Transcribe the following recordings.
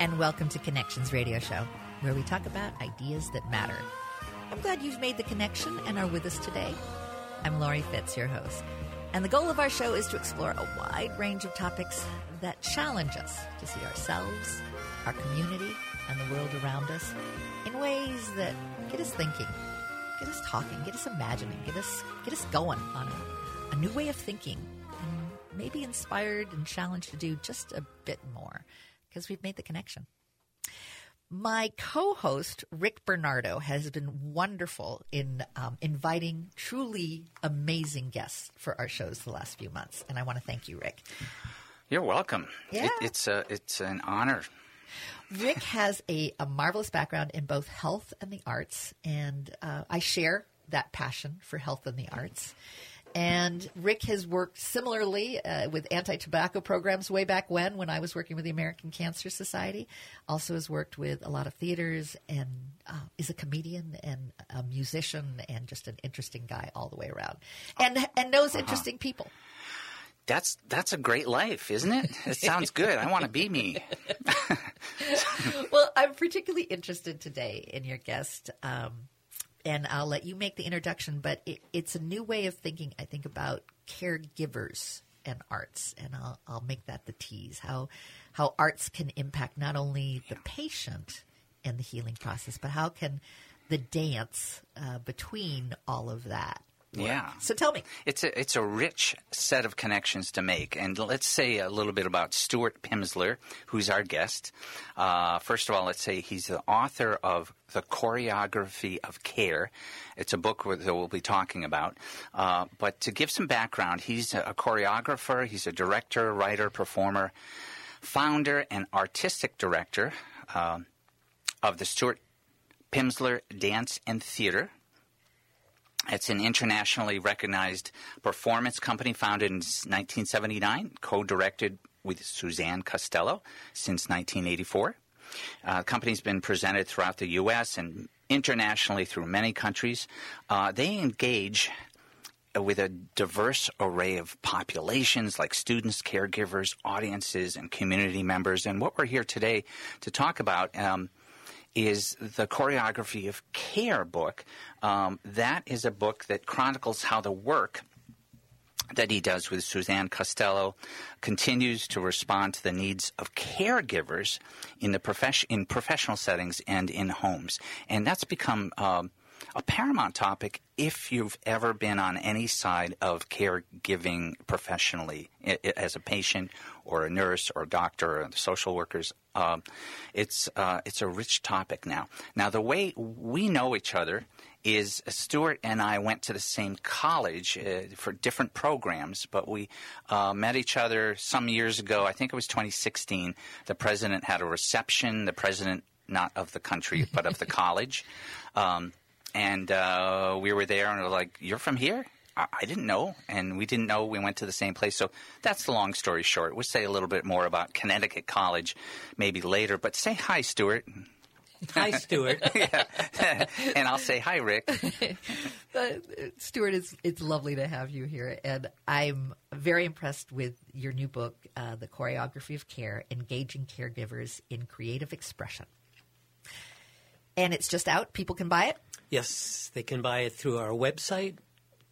and welcome to Connections Radio Show, where we talk about ideas that matter. I'm glad you've made the connection and are with us today. I'm Laurie Fitz, your host. And the goal of our show is to explore a wide range of topics that challenge us to see ourselves, our community, and the world around us in ways that get us thinking, get us talking, get us imagining, get us get us going on a, a new way of thinking, and maybe inspired and challenged to do just a bit more because we've made the connection. My co host, Rick Bernardo, has been wonderful in um, inviting truly amazing guests for our shows the last few months. And I want to thank you, Rick. You're welcome. Yeah. It, it's, a, it's an honor. Rick has a, a marvelous background in both health and the arts, and uh, I share that passion for health and the arts. And Rick has worked similarly uh, with anti tobacco programs way back when, when I was working with the American Cancer Society. Also, has worked with a lot of theaters and uh, is a comedian and a musician and just an interesting guy all the way around. And, and knows interesting people. That's that's a great life, isn't it? It sounds good. I want to be me. well, I'm particularly interested today in your guest, um, and I'll let you make the introduction. But it, it's a new way of thinking. I think about caregivers and arts, and I'll, I'll make that the tease. How how arts can impact not only the patient and the healing process, but how can the dance uh, between all of that Yeah. So tell me. It's a it's a rich set of connections to make, and let's say a little bit about Stuart Pimsler, who's our guest. Uh, first of all, let's say he's the author of the Choreography of Care. It's a book that we'll be talking about. Uh, but to give some background, he's a choreographer, he's a director, writer, performer, founder, and artistic director uh, of the Stuart Pimsler Dance and Theater. It's an internationally recognized performance company founded in 1979, co directed with Suzanne Costello since 1984. Uh, the company's been presented throughout the U.S. and internationally through many countries. Uh, they engage with a diverse array of populations like students, caregivers, audiences, and community members. And what we're here today to talk about. Um, is the Choreography of Care book. Um, that is a book that chronicles how the work that he does with Suzanne Costello continues to respond to the needs of caregivers in the profession in professional settings and in homes, and that's become um, a paramount topic if you've ever been on any side of caregiving professionally as a patient or a nurse or a doctor or the social workers. Um, it's uh, it's a rich topic now. Now the way we know each other is Stuart and I went to the same college uh, for different programs, but we uh, met each other some years ago. I think it was 2016. The president had a reception. The president, not of the country, but of the college. Um, and uh, we were there, and we were like, "You're from here." I I didn't know, and we didn't know we went to the same place. So that's the long story short. We'll say a little bit more about Connecticut College maybe later, but say hi, Stuart. Hi, Stuart. and I'll say hi, Rick. Uh, Stuart, it's it's lovely to have you here, and I'm very impressed with your new book, uh, "The Choreography of Care: Engaging Caregivers in Creative Expression." And it's just out; people can buy it. yes, they can buy it through our website,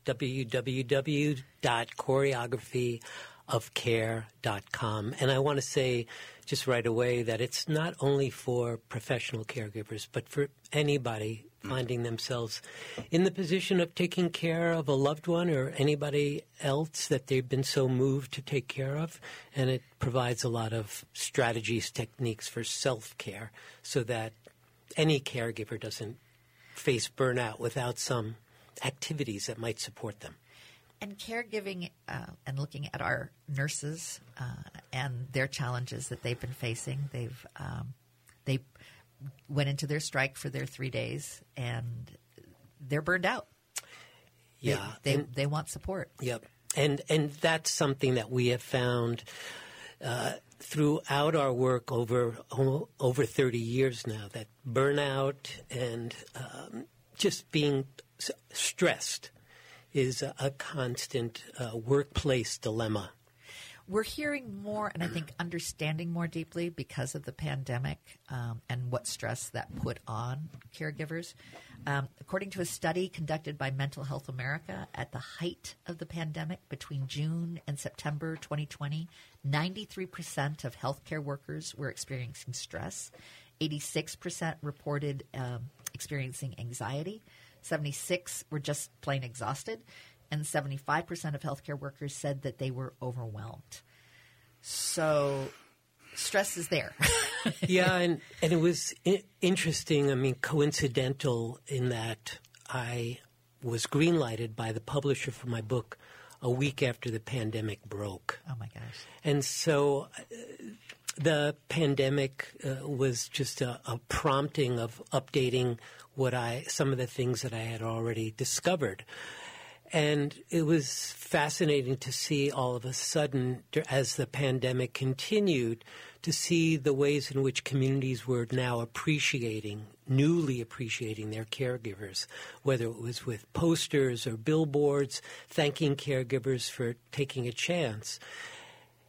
www.choreographyofcare.com. And I want to say just right away that it's not only for professional caregivers, but for anybody finding themselves in the position of taking care of a loved one or anybody else that they've been so moved to take care of. And it provides a lot of strategies, techniques for self care so that any caregiver doesn't face burnout without some activities that might support them. And caregiving uh, and looking at our nurses uh, and their challenges that they've been facing, they've um, they went into their strike for their three days, and they're burned out. Yeah, they and- they want support. Yep, and and that's something that we have found uh, throughout our work over over thirty years now. That burnout and um, just being stressed is a, constant uh, workplace dilemma. we're hearing more and I think understanding more deeply because of the pandemic um, and what stress that put on caregivers. Um, according to a study conducted by Mental Health America at the height of the pandemic between June and September 2020, 93% of healthcare workers were experiencing stress. 86% reported um, experiencing anxiety. 76 were just plain exhausted and 75% of healthcare workers said that they were overwhelmed. So stress is there. yeah, and, and it was I- interesting, I mean, coincidental in that I was greenlighted by the publisher for my book a week after the pandemic broke. Oh my gosh. And so uh, the pandemic uh, was just a, a prompting of updating what I some of the things that I had already discovered. And it was fascinating to see all of a sudden, as the pandemic continued, to see the ways in which communities were now appreciating, newly appreciating their caregivers, whether it was with posters or billboards, thanking caregivers for taking a chance.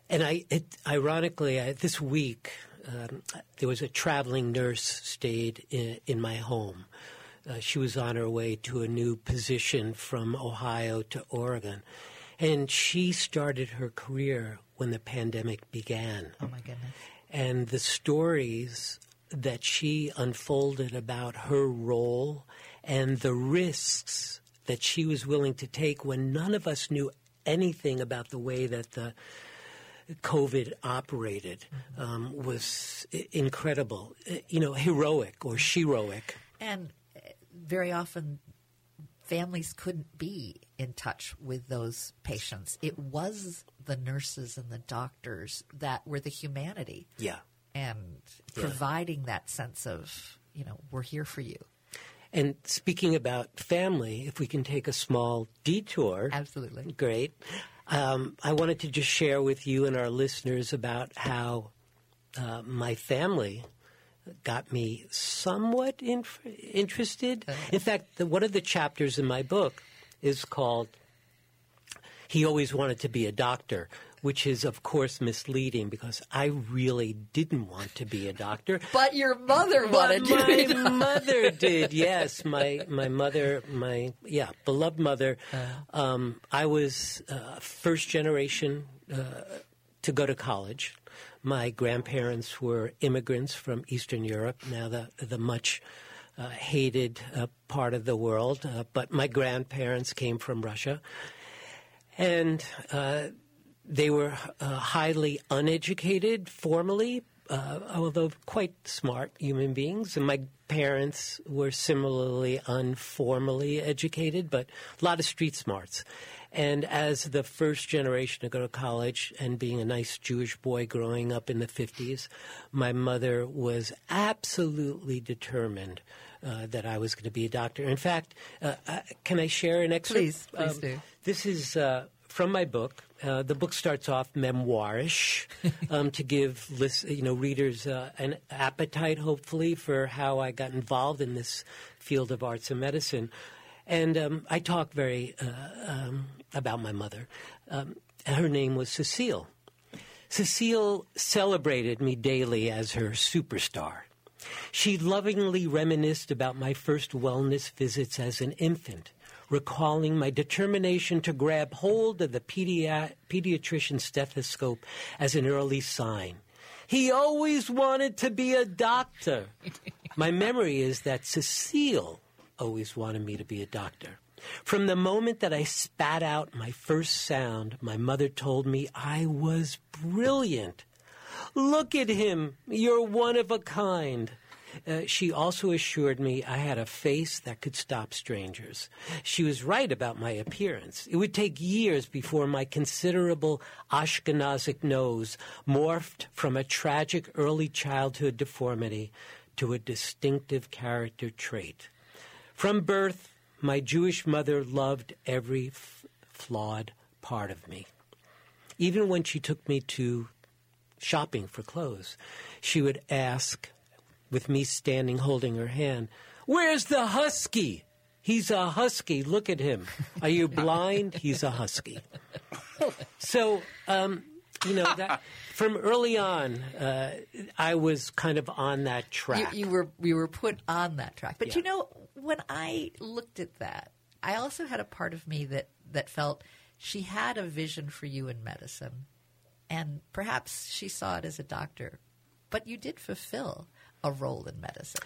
And I, it, ironically, I, this week, um, there was a traveling nurse stayed in, in my home. Uh, she was on her way to a new position from Ohio to Oregon. And she started her career when the pandemic began. Oh, my goodness. And the stories that she unfolded about her role and the risks that she was willing to take when none of us knew anything about the way that the COVID operated um, was incredible, you know, heroic or sheroic. And very often families couldn't be in touch with those patients. It was the nurses and the doctors that were the humanity. Yeah. And Yeah. providing that sense of, you know, we're here for you. And speaking about family, if we can take a small detour. Absolutely. Great. Um, I wanted to just share with you and our listeners about how uh, my family got me somewhat inf- interested. In fact, the, one of the chapters in my book is called He Always Wanted to Be a Doctor, which is, of course, misleading because I really didn't want to be a doctor. But your mother wanted But to be. my mother did. Yes, my my mother, my yeah, beloved mother. Um, I was uh, first generation uh, to go to college. My grandparents were immigrants from Eastern Europe. Now the the much uh, hated uh, part of the world, uh, but my grandparents came from Russia, and. They were uh, highly uneducated formally, uh, although quite smart human beings. And my parents were similarly unformally educated, but a lot of street smarts. And as the first generation to go to college and being a nice Jewish boy growing up in the 50s, my mother was absolutely determined uh, that I was going to be a doctor. In fact, uh, uh, can I share an excerpt? Please, please Um, do. This is uh, from my book. Uh, the book starts off memoirish um, to give list, you know readers uh, an appetite, hopefully, for how I got involved in this field of arts and medicine. And um, I talk very uh, um, about my mother. Um, her name was Cecile. Cecile celebrated me daily as her superstar. She lovingly reminisced about my first wellness visits as an infant, recalling my determination to grab hold of the pedia- pediatrician's stethoscope as an early sign. He always wanted to be a doctor. my memory is that Cecile always wanted me to be a doctor. From the moment that I spat out my first sound, my mother told me I was brilliant. Look at him. You're one of a kind. Uh, she also assured me I had a face that could stop strangers. She was right about my appearance. It would take years before my considerable Ashkenazic nose morphed from a tragic early childhood deformity to a distinctive character trait. From birth, my Jewish mother loved every f- flawed part of me. Even when she took me to shopping for clothes, she would ask, with me standing holding her hand, Where's the husky? He's a husky. Look at him. Are you blind? He's a husky. So, um, you know that from early on, uh, I was kind of on that You, track. you were you were put on that track. But Yeah. you know, when I looked at that, I also had a part of me that that felt she had a vision for you in medicine, and perhaps she saw it as a doctor, but you did fulfill a role in medicine.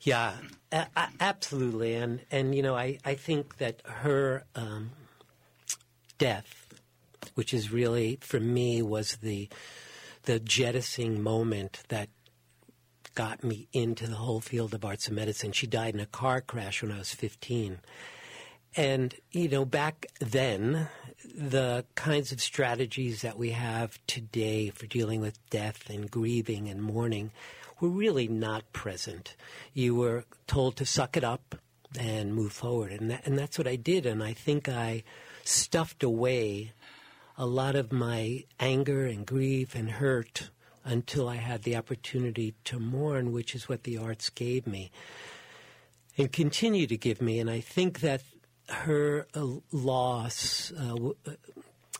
Yeah, a- a- absolutely, and and you know, I I think that her um, death, which is really for me was the the jettisoning moment that got me into the whole field of arts and medicine. She died in a car crash when I was fifteen. And, you know, back then, the kinds of strategies that we have today for dealing with death and grieving and mourning were really not present. You were told to suck it up and move forward. And, that, and that's what I did. And I think I stuffed away a lot of my anger and grief and hurt until I had the opportunity to mourn, which is what the arts gave me and continue to give me. And I think that her uh, loss, uh, uh,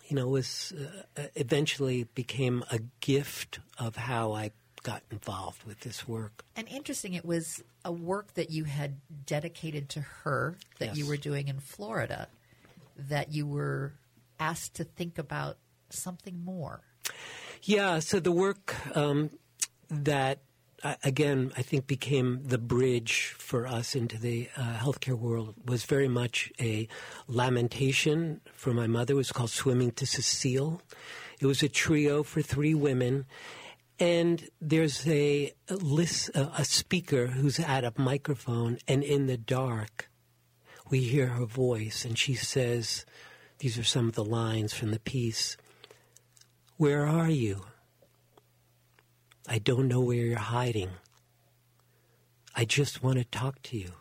you know, was uh, eventually became a gift of how I got involved with this work. And interesting, it was a work that you had dedicated to her that you were doing in Florida, that you were asked to think about something more. Yeah, so the work um, that, uh, again, I think became the bridge for us into the uh, healthcare world was very much a lamentation for my mother. It was called Swimming to Cecile. It was a trio for three women. And there's a, a, list, a, a speaker who's at a microphone, and in the dark, we hear her voice, and she says, These are some of the lines from the piece. Where are you? I don't know where you're hiding. I just want to talk to you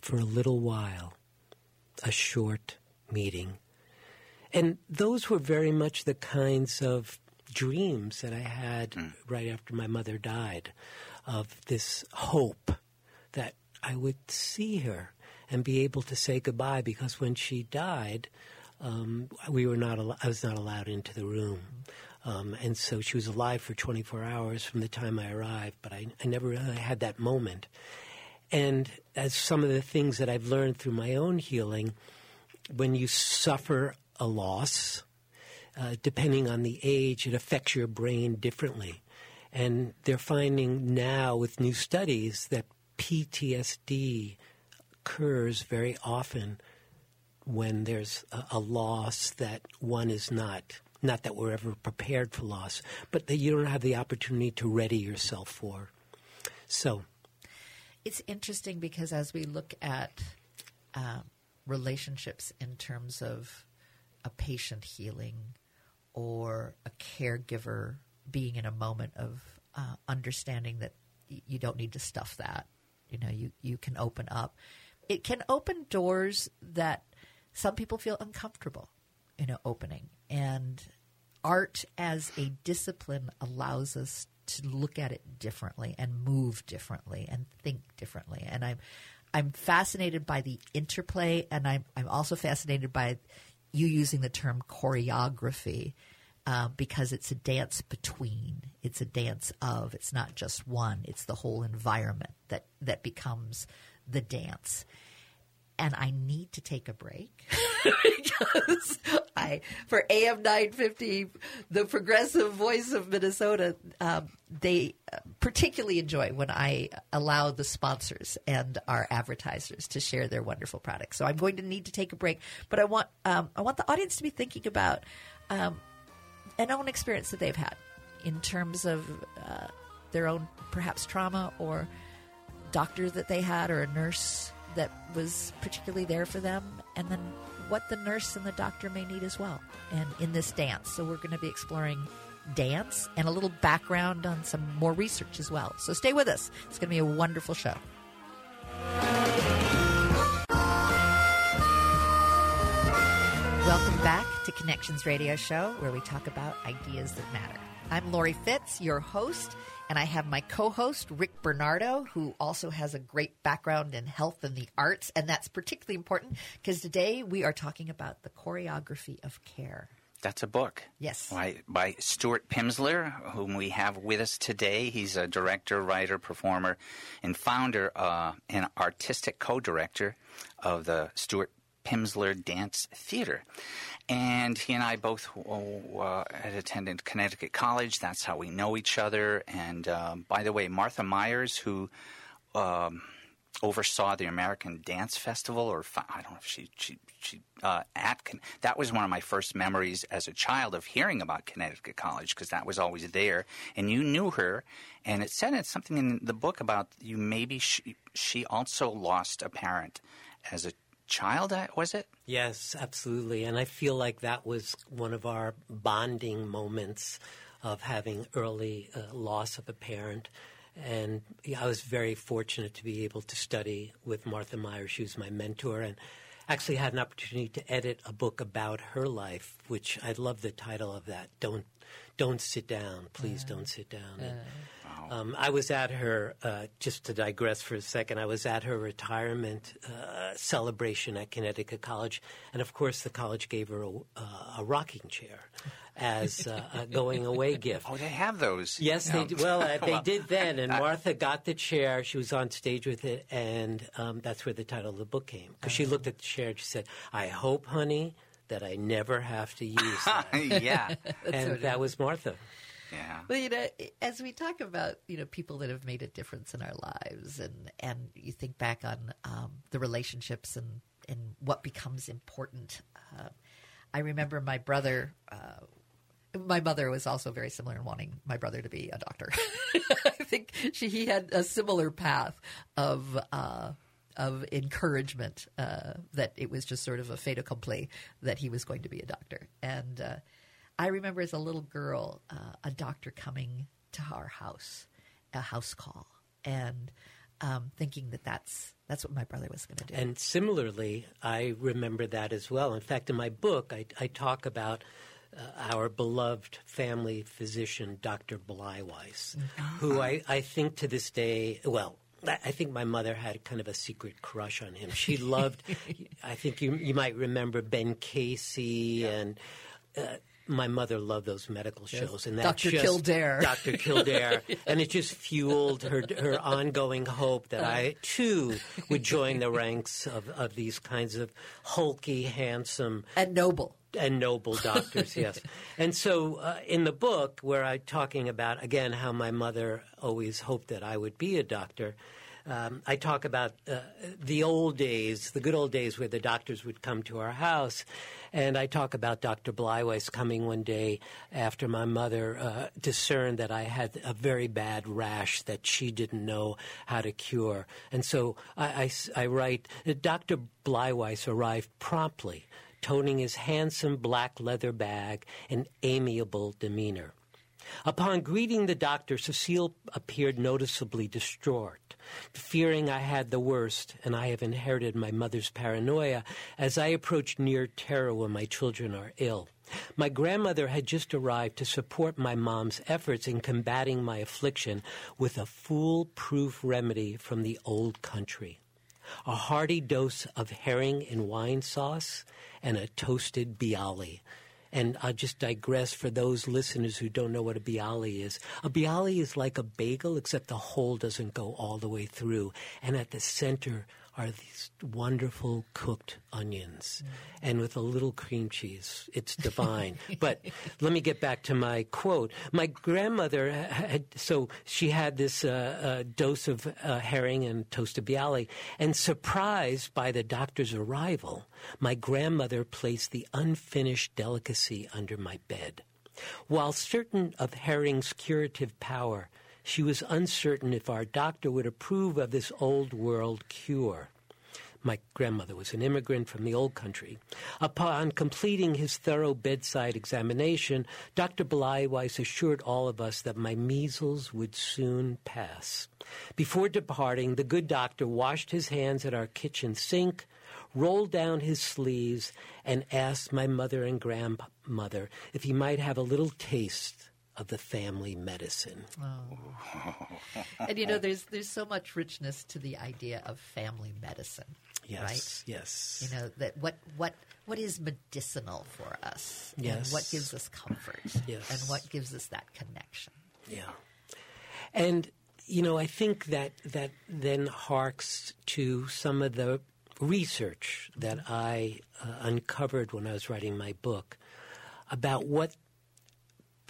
for a little while, a short meeting. And those were very much the kinds of dreams that I had right after my mother died of this hope that I would see her and be able to say goodbye because when she died, um, we were not. Al- I was not allowed into the room, um, and so she was alive for 24 hours from the time I arrived. But I, I never really had that moment. And as some of the things that I've learned through my own healing, when you suffer a loss, uh, depending on the age, it affects your brain differently. And they're finding now with new studies that PTSD occurs very often when there's a, a loss that one is not. Not that we're ever prepared for loss, but that you don't have the opportunity to ready yourself for. So, It's interesting because as we look at um, relationships in terms of a patient healing or a caregiver being in a moment of uh, understanding that you don't need to stuff that, you know, you, you can open up. It can open doors that some people feel uncomfortable, you know, opening. And art as a discipline allows us to look at it differently and move differently and think differently. And I'm I'm fascinated by the interplay and I'm I'm also fascinated by you using the term choreography uh, because it's a dance between, it's a dance of, it's not just one, it's the whole environment that that becomes the dance and I need to take a break because I, for AM 950, the progressive voice of Minnesota, um, they particularly enjoy when I allow the sponsors and our advertisers to share their wonderful products. So I'm going to need to take a break, but I want um, I want the audience to be thinking about um, an own experience that they've had in terms of uh, their own perhaps trauma or doctor that they had or a nurse that was particularly there for them, and then what the nurse and the doctor may need as well. And in this dance, so we're going to be exploring dance and a little background on some more research as well. So stay with us. It's going to be a wonderful show. Welcome back to Connections Radio Show, where we talk about ideas that matter. I'm Lori Fitz, your host, and I have my co host, Rick Bernardo, who also has a great background in health and the arts. And that's particularly important because today we are talking about the choreography of care. That's a book. Yes. By, by Stuart Pimsler, whom we have with us today. He's a director, writer, performer, and founder uh, and artistic co director of the Stuart Pimsler Dance Theater. And he and I both uh, had attended Connecticut College. That's how we know each other. And um, by the way, Martha Myers, who um, oversaw the American Dance Festival, or I don't know if she she she uh, at that was one of my first memories as a child of hearing about Connecticut College because that was always there, and you knew her, and it said it's something in the book about you maybe she she also lost a parent as a child was it yes absolutely and i feel like that was one of our bonding moments of having early uh, loss of a parent and I was very fortunate to be able to study with Martha Myers. She was my mentor and actually had an opportunity to edit a book about her life, which I love the title of that. Don't don't sit down, please. Don't sit down. And, um, I was at her, uh, just to digress for a second, I was at her retirement uh, celebration at Connecticut College. And of course, the college gave her a, uh, a rocking chair as uh, a going away gift. Oh, they have those. Yes, they did. Well, uh, they did then. And Martha got the chair. She was on stage with it. And um, that's where the title of the book came. Because she looked at the chair and she said, I hope, honey, that I never have to use that. yeah. and that was Martha. Yeah. Well, you know, as we talk about you know people that have made a difference in our lives, and and you think back on um, the relationships and and what becomes important. Uh, I remember my brother. Uh, my mother was also very similar in wanting my brother to be a doctor. I think she he had a similar path of. Uh, of encouragement uh, that it was just sort of a fait accompli that he was going to be a doctor, and uh, I remember as a little girl, uh, a doctor coming to our house, a house call, and um, thinking that that's that's what my brother was going to do. And similarly, I remember that as well. In fact, in my book, I, I talk about. Uh, our beloved family physician, Dr. Bleiweiss, mm-hmm. who I, I think to this day, well, I think my mother had kind of a secret crush on him. She loved, I think you, you might remember Ben Casey yeah. and uh, my mother loved those medical shows, yes. and that Dr. Just, Kildare, Dr. Kildare, and it just fueled her her ongoing hope that I too would join the ranks of, of these kinds of hulky, handsome, and noble and noble doctors, yes. And so uh, in the book, where I'm talking about, again, how my mother always hoped that I would be a doctor, um, I talk about uh, the old days, the good old days where the doctors would come to our house. And I talk about Dr. Bleiweiss coming one day after my mother uh, discerned that I had a very bad rash that she didn't know how to cure. And so I, I, I write, Dr. Bleiweiss arrived promptly, toting his handsome black leather bag and amiable demeanor. Upon greeting the doctor, Cecile appeared noticeably distraught, fearing I had the worst, and I have inherited my mother's paranoia as I approach near terror when my children are ill. My grandmother had just arrived to support my mom's efforts in combating my affliction with a foolproof remedy from the old country. A hearty dose of herring and wine sauce and a toasted bialy, and I'll just digress for those listeners who don't know what a bialy is. A bialy is like a bagel, except the hole doesn't go all the way through. And at the center are these wonderful cooked onions. Mm. And with a little cream cheese, it's divine. but let me get back to my quote. My grandmother had, so she had this uh, uh, dose of uh, herring and toasted bialy. And surprised by the doctor's arrival, my grandmother placed the unfinished delicacy under my bed. While certain of herring's curative power, she was uncertain if our doctor would approve of this old world cure. My grandmother was an immigrant from the old country. Upon completing his thorough bedside examination, Dr. Bleiweiss assured all of us that my measles would soon pass. Before departing, the good doctor washed his hands at our kitchen sink, rolled down his sleeves, and asked my mother and grandmother if he might have a little taste of the family medicine. Oh. and you know, there's there's so much richness to the idea of family medicine. Yes, right? yes. You know that what what what is medicinal for us, Yes. and what gives us comfort, Yes. and what gives us that connection. Yeah. And you know, I think that that then harks to some of the research that I uh, uncovered when I was writing my book about what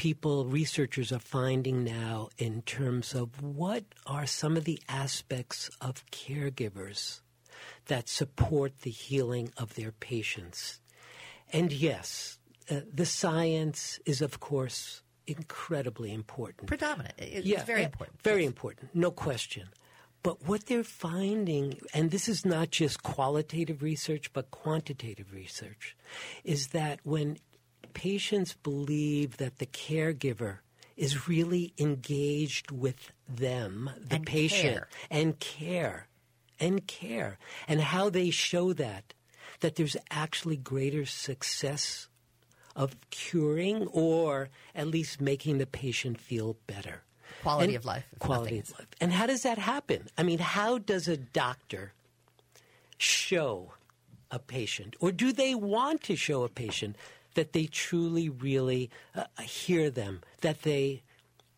people researchers are finding now in terms of what are some of the aspects of caregivers that support the healing of their patients. And yes, uh, the science is of course incredibly important Predominant. It- yeah, very uh, important. Very important, no question. But what they're finding, and this is not just qualitative research, but quantitative research, is that when patients believe that the caregiver is really engaged with them, the And patient, care. and care, and care, and how they show that, that there's actually greater success of curing or at least making the patient feel better. Quality And- of life, Quality of life. And how does that happen? I mean, how does a doctor show a patient, or do they want to show a patient that they truly, really uh, hear them, that they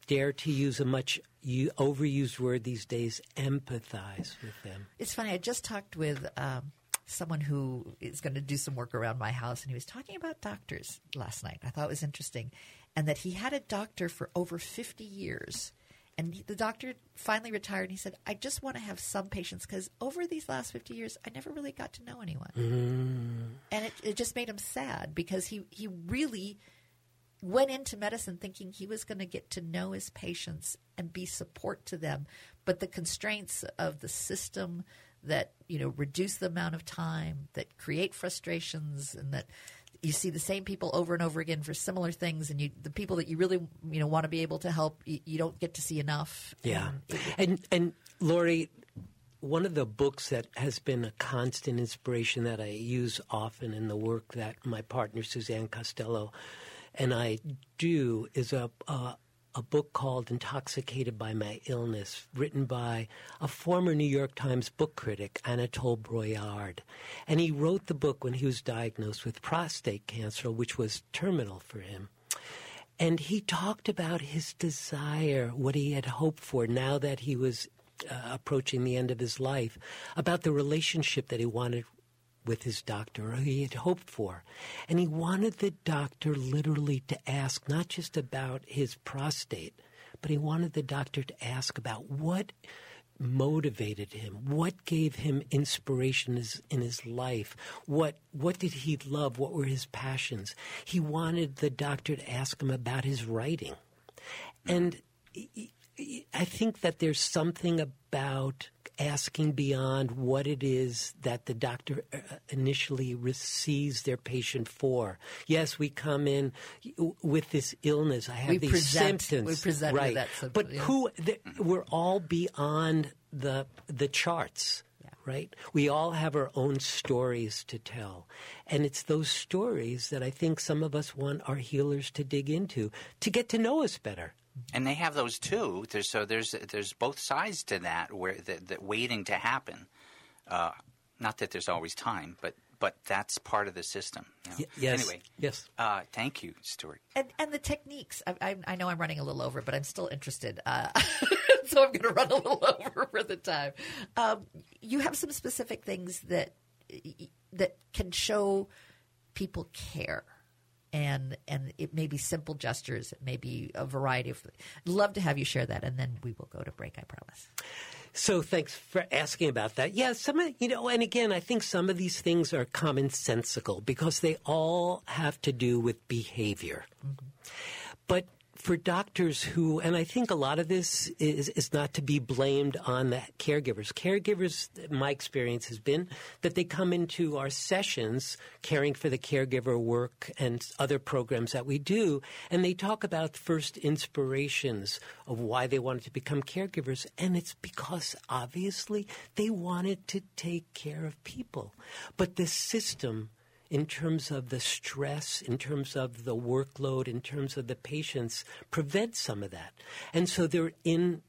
dare to use a much overused word these days, empathize with them? It's funny. I just talked with um, someone who is going to do some work around my house, and he was talking about doctors last night. I thought it was interesting, and that he had a doctor for over fifty years. And he- the doctor finally retired. And he said, "I just want to have some patients because over these last fifty years, I never really got to know anyone." Mm. And it, it just made him sad because he he really went into medicine thinking he was going to get to know his patients and be support to them but the constraints of the system that you know reduce the amount of time that create frustrations and that you see the same people over and over again for similar things and you the people that you really you know want to be able to help you, you don't get to see enough Yeah. And it- And and Lori, one of the books that has been a constant inspiration that I use often in the work that my partner Suzanne Costello and I do is a a, a book called Intoxicated by My Illness, written by a former New York Times book critic, Anatole Broyard. And he wrote the book when he was diagnosed with prostate cancer, which was terminal for him. And he talked about his desire, what he had hoped for now that he was uh, approaching the end of his life, about the relationship that he wanted with his doctor, or he had hoped for. And he wanted the doctor literally to ask not just about his prostate, but he wanted the doctor to ask about what motivated him? What gave him inspiration in his life? What what did he love? What were his passions? He wanted the doctor to ask him about his writing, and I- think that there's something about asking beyond what it is that the doctor uh, initially receives their patient for. Yes, we come in with this illness. I have We these present- symptoms. we present right. that symptom, But yeah. who the, we're all beyond the the charts. Right? We all have our own stories to tell. And it's those stories that I think some of us want our healers to dig into to get to know us better. And they have those too. There's, so there's there's both sides to that, where that, that waiting to happen. Uh, not that there's always time, but but that's part of the system. you know. Y- yes. Anyway, Yes. Uh, thank you, Stuart. and and the techniques. I, I, I know I'm running a little over, but I'm still interested. Uh, so I'm going to run a little over for the time. Um, you have some specific things that that can show people care. And and it may be simple gestures, it may be a variety of. Love to have you share that, and then we will go to break. I promise. So thanks for asking about that. Yeah, some of you know, and again, I think some of these things are commonsensical because they all have to do with behavior. Mm-hmm. But for doctors who, and I think a lot of this is, is not to be blamed on the caregivers. Caregivers, my experience has been that they come into our sessions caring for the caregiver work and other programs that we do, and they talk about first inspirations of why they wanted to become caregivers. And it's because obviously they wanted to take care of people. But the system in terms of the stress, in terms of the workload, in terms of the patients, prevent some of that. And so they're in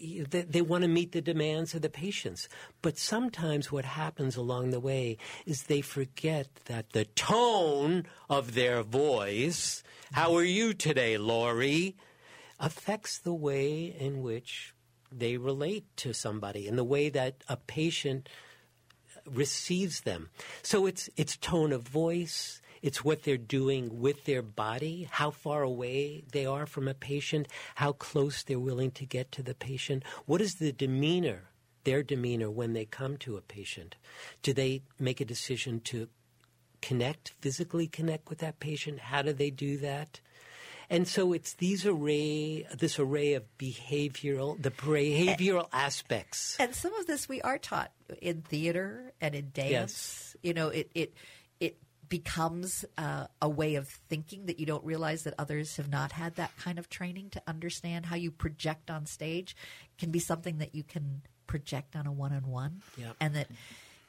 they, they want to meet the demands of the patients. But sometimes what happens along the way is they forget that the tone of their voice, how are you today, Lori, affects the way in which they relate to somebody and the way that a patient receives them. So it's it's tone of voice, it's what they're doing with their body, how far away they are from a patient, how close they're willing to get to the patient. What is the demeanor, their demeanor when they come to a patient? Do they make a decision to connect, physically connect with that patient? How do they do that? And so it's these array, this array of behavioral, the behavioral aspects. And some of this we are taught in theater and in dance. Yes. You know, it it it becomes uh, a way of thinking that you don't realize that others have not had that kind of training to understand how you project on stage can be something that you can project on a one-on-one Yeah. and that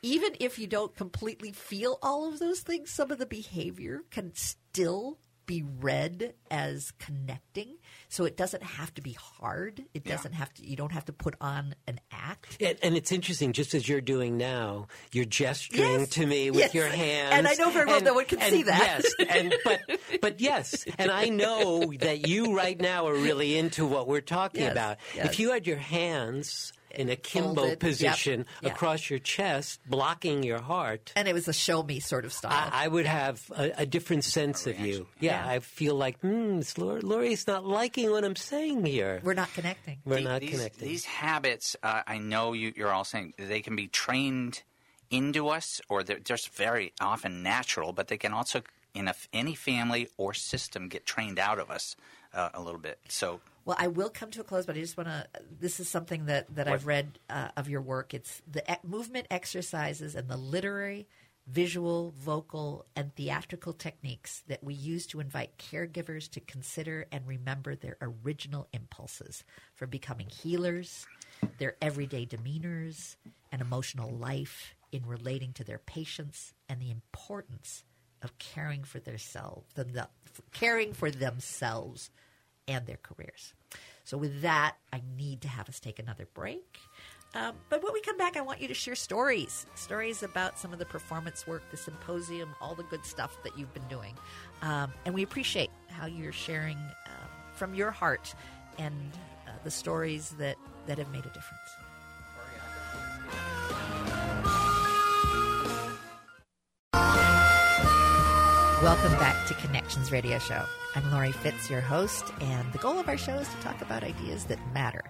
even if you don't completely feel all of those things some of the behavior can still be read as connecting so it doesn't have to be hard it doesn't have to you don't have to put on an act And, and it's interesting, just as you're doing now, you're gesturing Yes. to me with Yes. your hands, And I know very well no one can and see that. Yes, and but but yes, and I know that you right now are really into what we're talking Yes, about. If you had your hands in a kimbo Folded, position yep, yeah. across your chest, blocking your heart. and it was a show me sort of style I, I would have a, a different sense of you. Yeah, Yeah. I feel like, hmm, Lori, Lori's not liking what I'm saying here. we're not connecting We're The- not these, connecting. These habits, uh, I know you, you're all saying they can be trained into us, or they're just very often natural, but they can also, in a, any family or system, get trained out of us uh, a little bit. So Well, I will come to a close, but I just want to. This is something that, that I've read uh, of your work. It's the e- movement exercises and the literary, visual, vocal, and theatrical techniques that we use to invite caregivers to consider and remember their original impulses for becoming healers, their everyday demeanors, and emotional life in relating to their patients, and the importance of caring for their self, them, the, caring for themselves and their careers. So, with that, I need to have us take another break. Um, but when we come back, I want you to share stories stories about some of the performance work, the symposium, all the good stuff that you've been doing. Um, and we appreciate how you're sharing um, from your heart and uh, the stories that, that have made a difference. Welcome back to Connections Radio Show. I'm Laurie Fitz, your host, and the goal of our show is to talk about ideas that matter.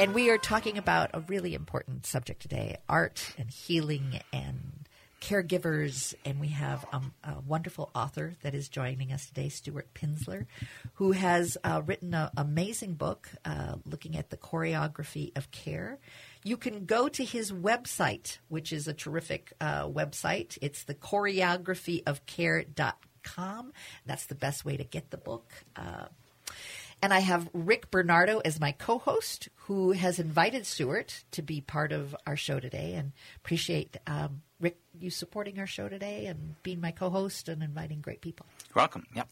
And we are talking about a really important subject today art and healing and caregivers. And we have um, a wonderful author that is joining us today, Stuart Pimsler, who has uh, written an amazing book uh, looking at the choreography of care. You can go to his website, which is a terrific uh, website. It's the choreographyofcare.com. That's the best way to get the book. Uh, and I have Rick Bernardo as my co host, who has invited Stuart to be part of our show today. And appreciate, um, Rick, you supporting our show today and being my co host and inviting great people. welcome. Yep.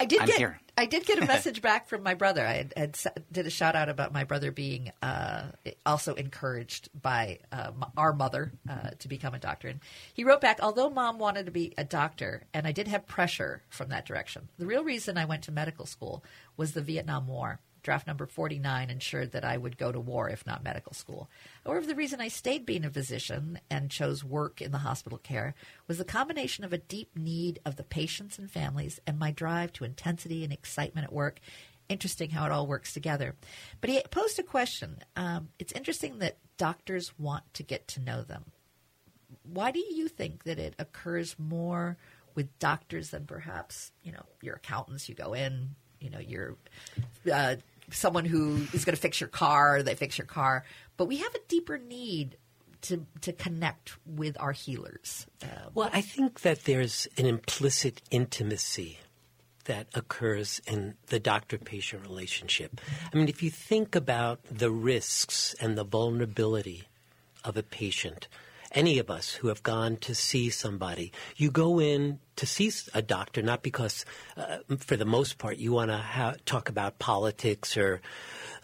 I did I'm get here. I did get a message back from my brother. I had, had did a shout out about my brother being uh, also encouraged by uh, our mother uh, to become a doctor. And he wrote back, although mom wanted to be a doctor, and I did have pressure from that direction. The real reason I went to medical school was the Vietnam War. Draft number 49 ensured that I would go to war, if not medical school. However, the reason I stayed being a physician and chose work in the hospital care was the combination of a deep need of the patients and families and my drive to intensity and excitement at work. Interesting how it all works together. But he posed a question. Um, it's interesting that doctors want to get to know them. Why do you think that it occurs more with doctors than perhaps, you know, your accountants? You go in, you know, you're uh, someone who is going to fix your car, they fix your car. But we have a deeper need to to connect with our healers. Uh, Well, I think that there's an implicit intimacy that occurs in the doctor patient relationship. I mean, if you think about the risks and the vulnerability of a patient any of us who have gone to see somebody, you go in to see a doctor not because, uh, for the most part, you want to ha- talk about politics or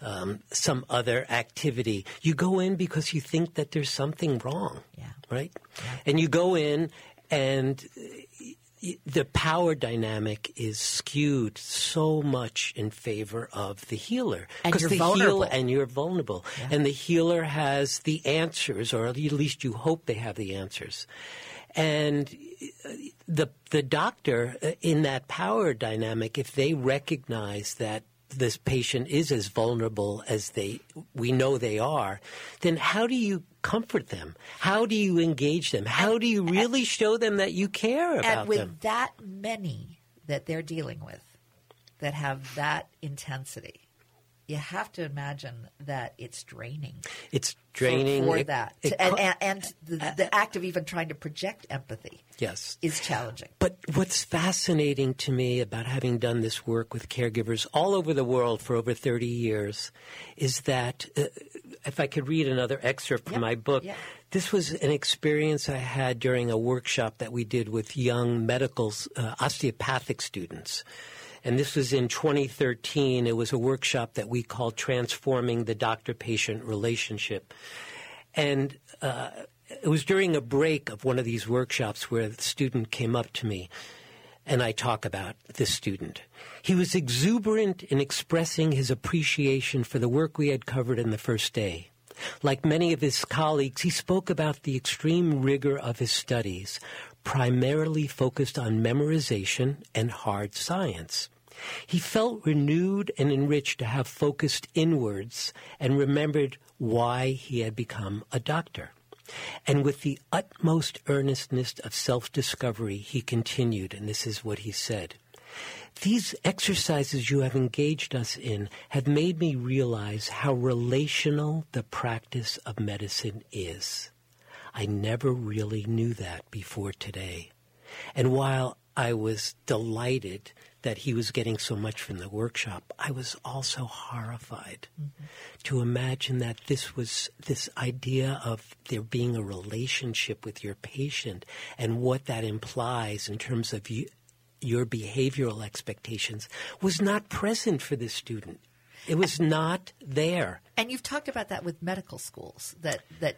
um, some other activity. You go in because you think that there's something wrong, yeah. right? Yeah. And you go in and the power dynamic is skewed so much in favor of the healer because the vulnerable. healer and you're vulnerable yeah. and the healer has the answers or at least you hope they have the answers and the the doctor uh, in that power dynamic if they recognize that this patient is as vulnerable as they we know they are, then how do you comfort them? How do you engage them? How do you really show them that you care about them? and with them? that many that they're dealing with that have that intensity, you have to imagine that it's draining. It's draining for, for it, that, it, and, and, and the, the, act of even trying to project empathy. Yes, is challenging. But what's fascinating to me about having done this work with caregivers all over the world for over thirty years is that, uh, if I could read another excerpt from yep. my book. Yep. This was an experience I had during a workshop that we did with young medical uh, osteopathic students. And this was in 2013. It was a workshop that we called Transforming the Doctor Patient Relationship. And uh, it was during a break of one of these workshops where the student came up to me and I talk about this student. He was exuberant in expressing his appreciation for the work we had covered in the first day. Like many of his colleagues, he spoke about the extreme rigor of his studies, primarily focused on memorization and hard science. He felt renewed and enriched to have focused inwards and remembered why he had become a doctor. And with the utmost earnestness of self discovery, he continued, and this is what he said. These exercises you have engaged us in have made me realize how relational the practice of medicine is. I never really knew that before today. And while I was delighted that he was getting so much from the workshop, I was also horrified mm-hmm. to imagine that this was this idea of there being a relationship with your patient and what that implies in terms of you, your behavioral expectations was not present for this student. It was not there. And you've talked about that with medical schools that that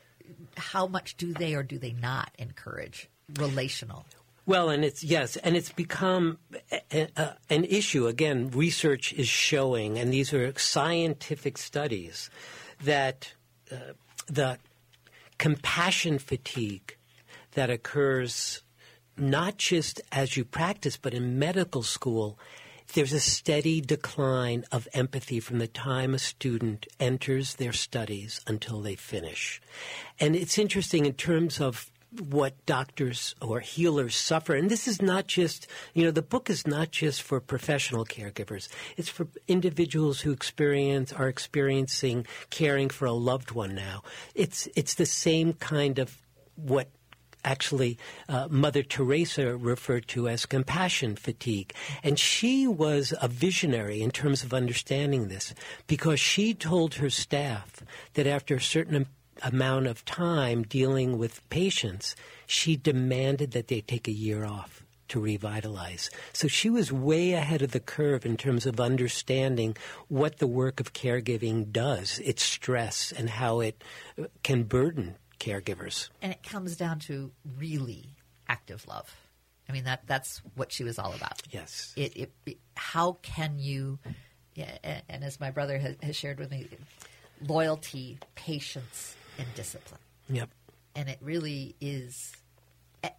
how much do they or do they not encourage relational? Well, and it's yes, and it's become a, a, an issue. Again, research is showing, and these are scientific studies, that uh, the compassion fatigue that occurs not just as you practice, but in medical school, there's a steady decline of empathy from the time a student enters their studies until they finish. And it's interesting in terms of what doctors or healers suffer. And this is not just, you know, the book is not just for professional caregivers. It's for individuals who experience, are experiencing caring for a loved one now. It's, it's the same kind of what actually uh, Mother Teresa referred to as compassion fatigue. And she was a visionary in terms of understanding this because she told her staff that after a certain amount of time dealing with patients, she demanded that they take a year off to revitalize. So she was way ahead of the curve in terms of understanding what the work of caregiving does, its stress, and how it uh, can burden caregivers. And it comes down to really active love. I mean that that's what she was all about. Yes. It, it, it how can you yeah, and, and, as my brother has, has shared with me, loyalty, patience, and discipline. Yep. And it really is.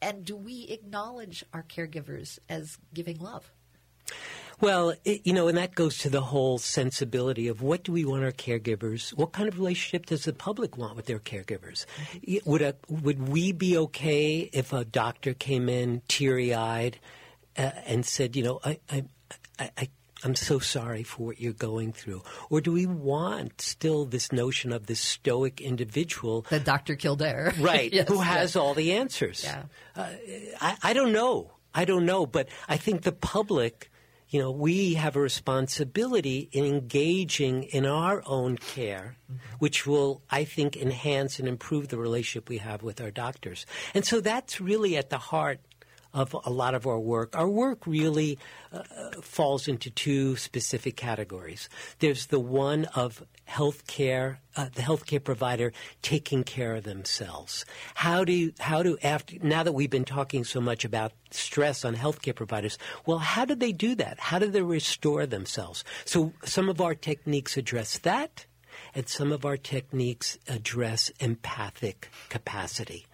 And do we acknowledge our caregivers as giving love? Well, it, you know, and that goes to the whole sensibility of what do we want our caregivers? What kind of relationship does the public want with their caregivers? Would a, would we be okay if a doctor came in teary eyed uh, and said, you know, I, I, I, I I'm so sorry for what you're going through? Or do we want still this notion of this stoic individual? The Dr. Kildare. Right, yes, who has yes. all the answers. Yeah. Uh, I, I don't know. I don't know. But I think the public you know, we have a responsibility in engaging in our own care, which will, I think, enhance and improve the relationship we have with our doctors. And so that's really at the heart of a lot of our work. Our work really uh, falls into two specific categories. There's the one of healthcare, uh, the healthcare provider taking care of themselves. How do how do after now that we've been talking so much about stress on healthcare providers, well, how do they do that? How do they restore themselves? So some of our techniques address that, and some of our techniques address empathic capacity.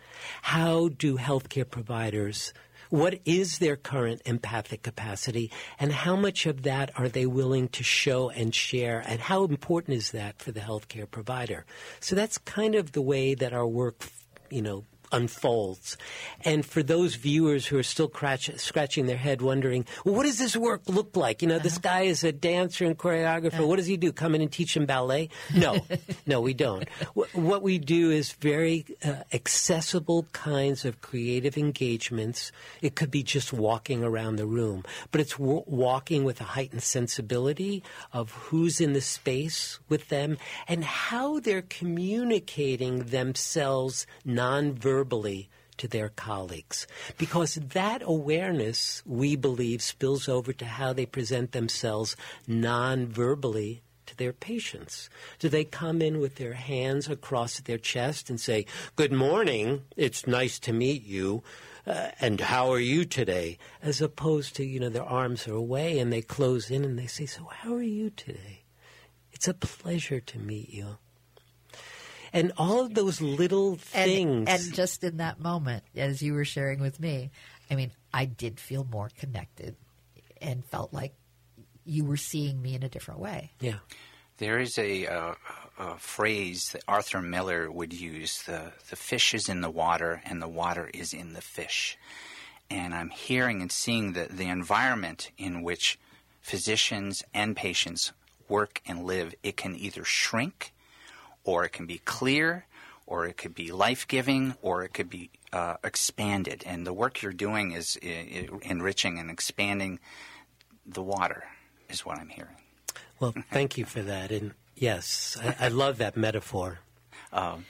How do healthcare providers what is their current empathic capacity, and how much of that are they willing to show and share, and how important is that for the healthcare provider? So that's kind of the way that our work, you know, unfolds. And for those viewers who are still cratch, scratching their head wondering, well, what does this work look like? You know, uh-huh. this guy is a dancer and choreographer. Uh-huh. What does he do? Come in and teach him ballet? No, no, we don't. what we do is very uh, accessible kinds of creative engagements. It could be just walking around the room, but it's w- walking with a heightened sensibility of who's in the space with them and how they're communicating themselves non-verbally verbally to their colleagues. Because that awareness, we believe, spills over to how they present themselves non verbally to their patients? Do they come in with their hands across their chest and say, Good morning, it's nice to meet you, uh, and how are you today? As opposed to, you know, their arms are away and they close in and they say, So how are you today? It's a pleasure to meet you and all of those little things. And, and just in that moment, as you were sharing with me, I mean, I did feel more connected and felt like you were seeing me in a different way. Yeah. There is a, uh, a, phrase that Arthur Miller would use the, the fish is in the water and the water is in the fish. And I'm hearing and seeing the, the environment in which physicians and patients work and live. It can either shrink or it can be clear, or it could be life giving, or it could be uh, expanded. And the work you're doing is I- enriching and expanding the water, is what I'm hearing. Well, thank you for that. And yes, I, I love that metaphor. Um,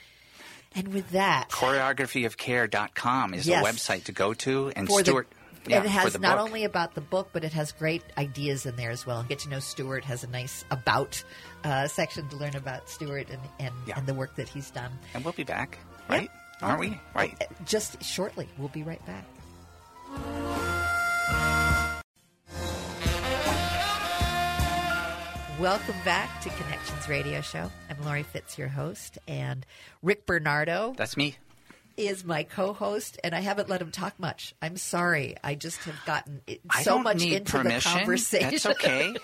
and with that, choreographyofcare.com is yes. a website to go to. And for Stuart. The- yeah, it has not book. only about the book, but it has great ideas in there as well. Get to know Stuart has a nice about uh, section to learn about Stuart and and, yeah. and, the work that he's done. And we'll be back, right? Aren't we? Right. Uh, just shortly, we'll be right back. Welcome back to Connections Radio Show. I'm Laurie Fitz, your host, and Rick Bernardo. That's me is my co-host, and I haven't let him talk much. I'm sorry. I just have gotten so much into permission. the conversation. That's okay.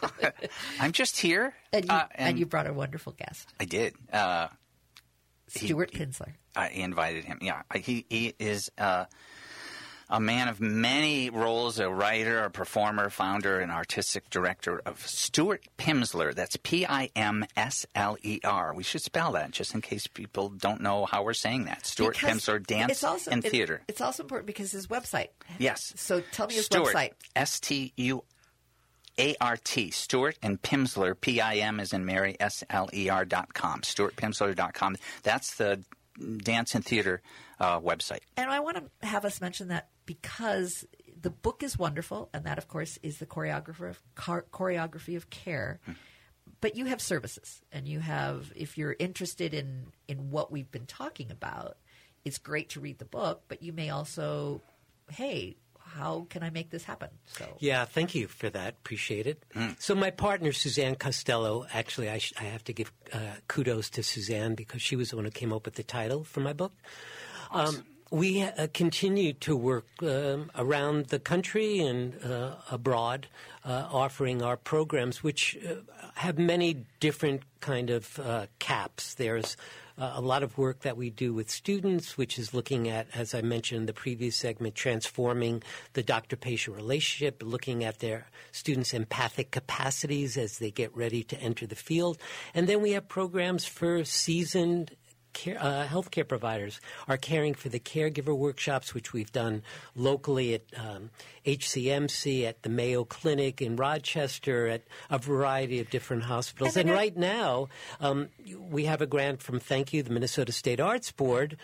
I'm just here. And you, uh, and, and you, brought a wonderful guest. I did. Uh, Stuart he, Pimsler. I invited him. Yeah, he he is. Uh, a man of many roles, a writer, a performer, founder, and artistic director of Stuart Pimsler. That's P I M S L E R. We should spell that just in case people don't know how we're saying that. Stuart because Pimsler, dance also, and theater. It's also important because his website. Yes. So tell me his Stuart, website. S T U a R T, Stuart and Pimsler, P I M is in Mary, S L E R dot com, dot com. That's the dance and theater uh, website. And I want to have us mention that because the book is wonderful, and that, of course, is the choreographer of, choreography of care. Mm. But you have services, and you have, if you're interested in, in what we've been talking about, it's great to read the book, but you may also, hey, how can I make this happen? So yeah, thank you for that. Appreciate it. Mm. So my partner Suzanne Costello, actually, I, sh- I have to give uh, kudos to Suzanne because she was the one who came up with the title for my book. Awesome. Um, we uh, continue to work um, around the country and uh, abroad, uh, offering our programs, which uh, have many different kind of uh, caps. There's a lot of work that we do with students, which is looking at, as I mentioned in the previous segment, transforming the doctor-patient relationship, looking at their students' empathic capacities as they get ready to enter the field, and then we have programs for seasoned care, uh, healthcare providers are caring for the caregiver workshops, which we've done locally at um, HCMC, at the Mayo Clinic in Rochester, at a variety of different hospitals. And, and right now, um, we have a grant from Thank You, the Minnesota State Arts Board,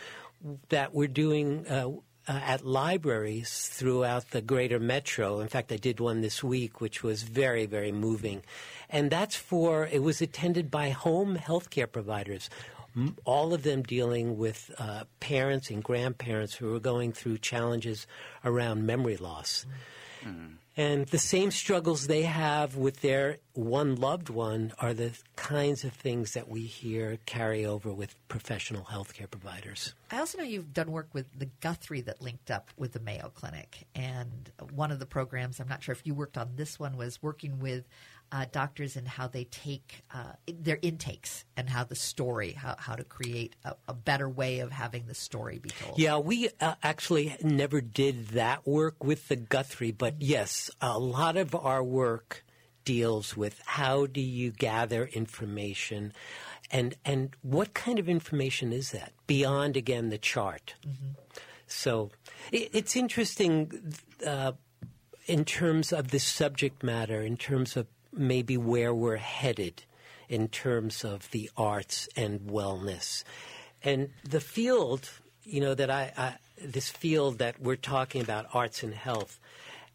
that we're doing. Uh, uh, at libraries throughout the greater metro. In fact, I did one this week, which was very, very moving. And that's for, it was attended by home healthcare providers, all of them dealing with uh, parents and grandparents who were going through challenges around memory loss. Mm. And the same struggles they have with their one loved one are the kinds of things that we hear carry over with professional healthcare providers. I also know you've done work with the Guthrie that linked up with the Mayo Clinic. And one of the programs, I'm not sure if you worked on this one, was working with uh, doctors and how they take uh, their intakes and how the story, how, how to create a, a, better way of having the story be told. Yeah, we uh, actually never did that work with the Guthrie, but yes, a lot of our work deals with how do you gather information and and what kind of information is that beyond again the chart mm-hmm. so it, it's interesting uh, in terms of the subject matter in terms of maybe where we're headed in terms of the arts and wellness. And the field, you know, that I, I, this field that we're talking about, arts and health,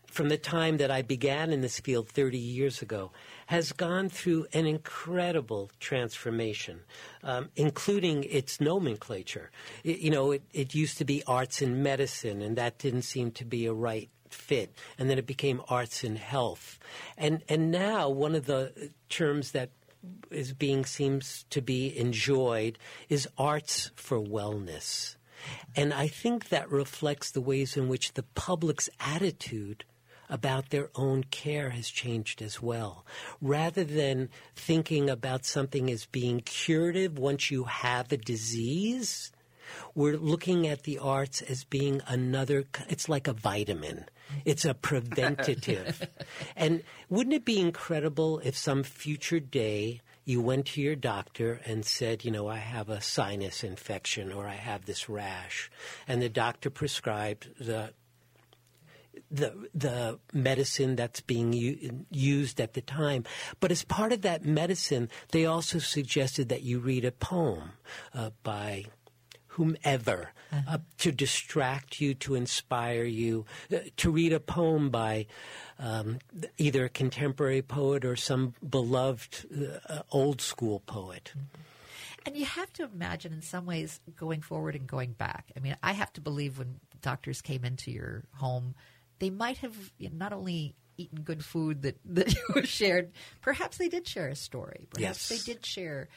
from the time that I began in this field 30 years ago, has gone through an incredible transformation, um, including its nomenclature. It, you know, it, it used to be arts and medicine, and that didn't seem to be a right fit, and then it became arts and health, and and now one of the terms that is being seems to be enjoyed is arts for wellness, and I think that reflects the ways in which the public's attitude about their own care has changed as well. Rather than thinking about something as being curative once you have a disease, we're looking at the arts as being another, it's like a vitamin. It's a preventative. and wouldn't it be incredible if some future day you went to your doctor and said, you know, I have a sinus infection or I have this rash, and the doctor prescribed the the the medicine that's being u- used at the time. But as part of that medicine, they also suggested that you read a poem uh, by whomever uh-huh. uh, to distract you, to inspire you, uh, to read a poem by um, either a contemporary poet or some beloved uh, old school poet. Mm-hmm. And you have to imagine, in some ways, going forward and going back. I mean, I have to believe when doctors came into your home, they might have not only eaten good food that, that was shared, perhaps they did share a story. Perhaps yes. they did share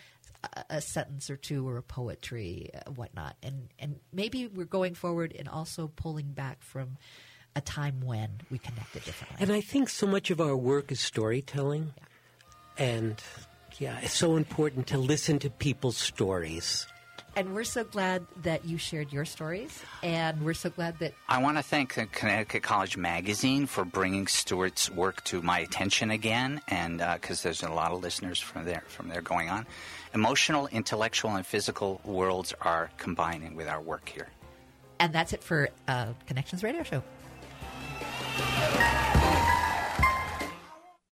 a sentence or two or a poetry, uh, whatnot, and and maybe we're going forward and also pulling back from a time when we connected differently. And I think so much of our work is storytelling, yeah. and yeah, it's so important to listen to people's stories. And we're so glad that you shared your stories, and we're so glad that I want to thank the Connecticut College Magazine for bringing Stuart's work to my attention again, and because uh, there's a lot of listeners from there from there going on. Emotional, intellectual, and physical worlds are combining with our work here. And that's it for uh, Connections Radio Show.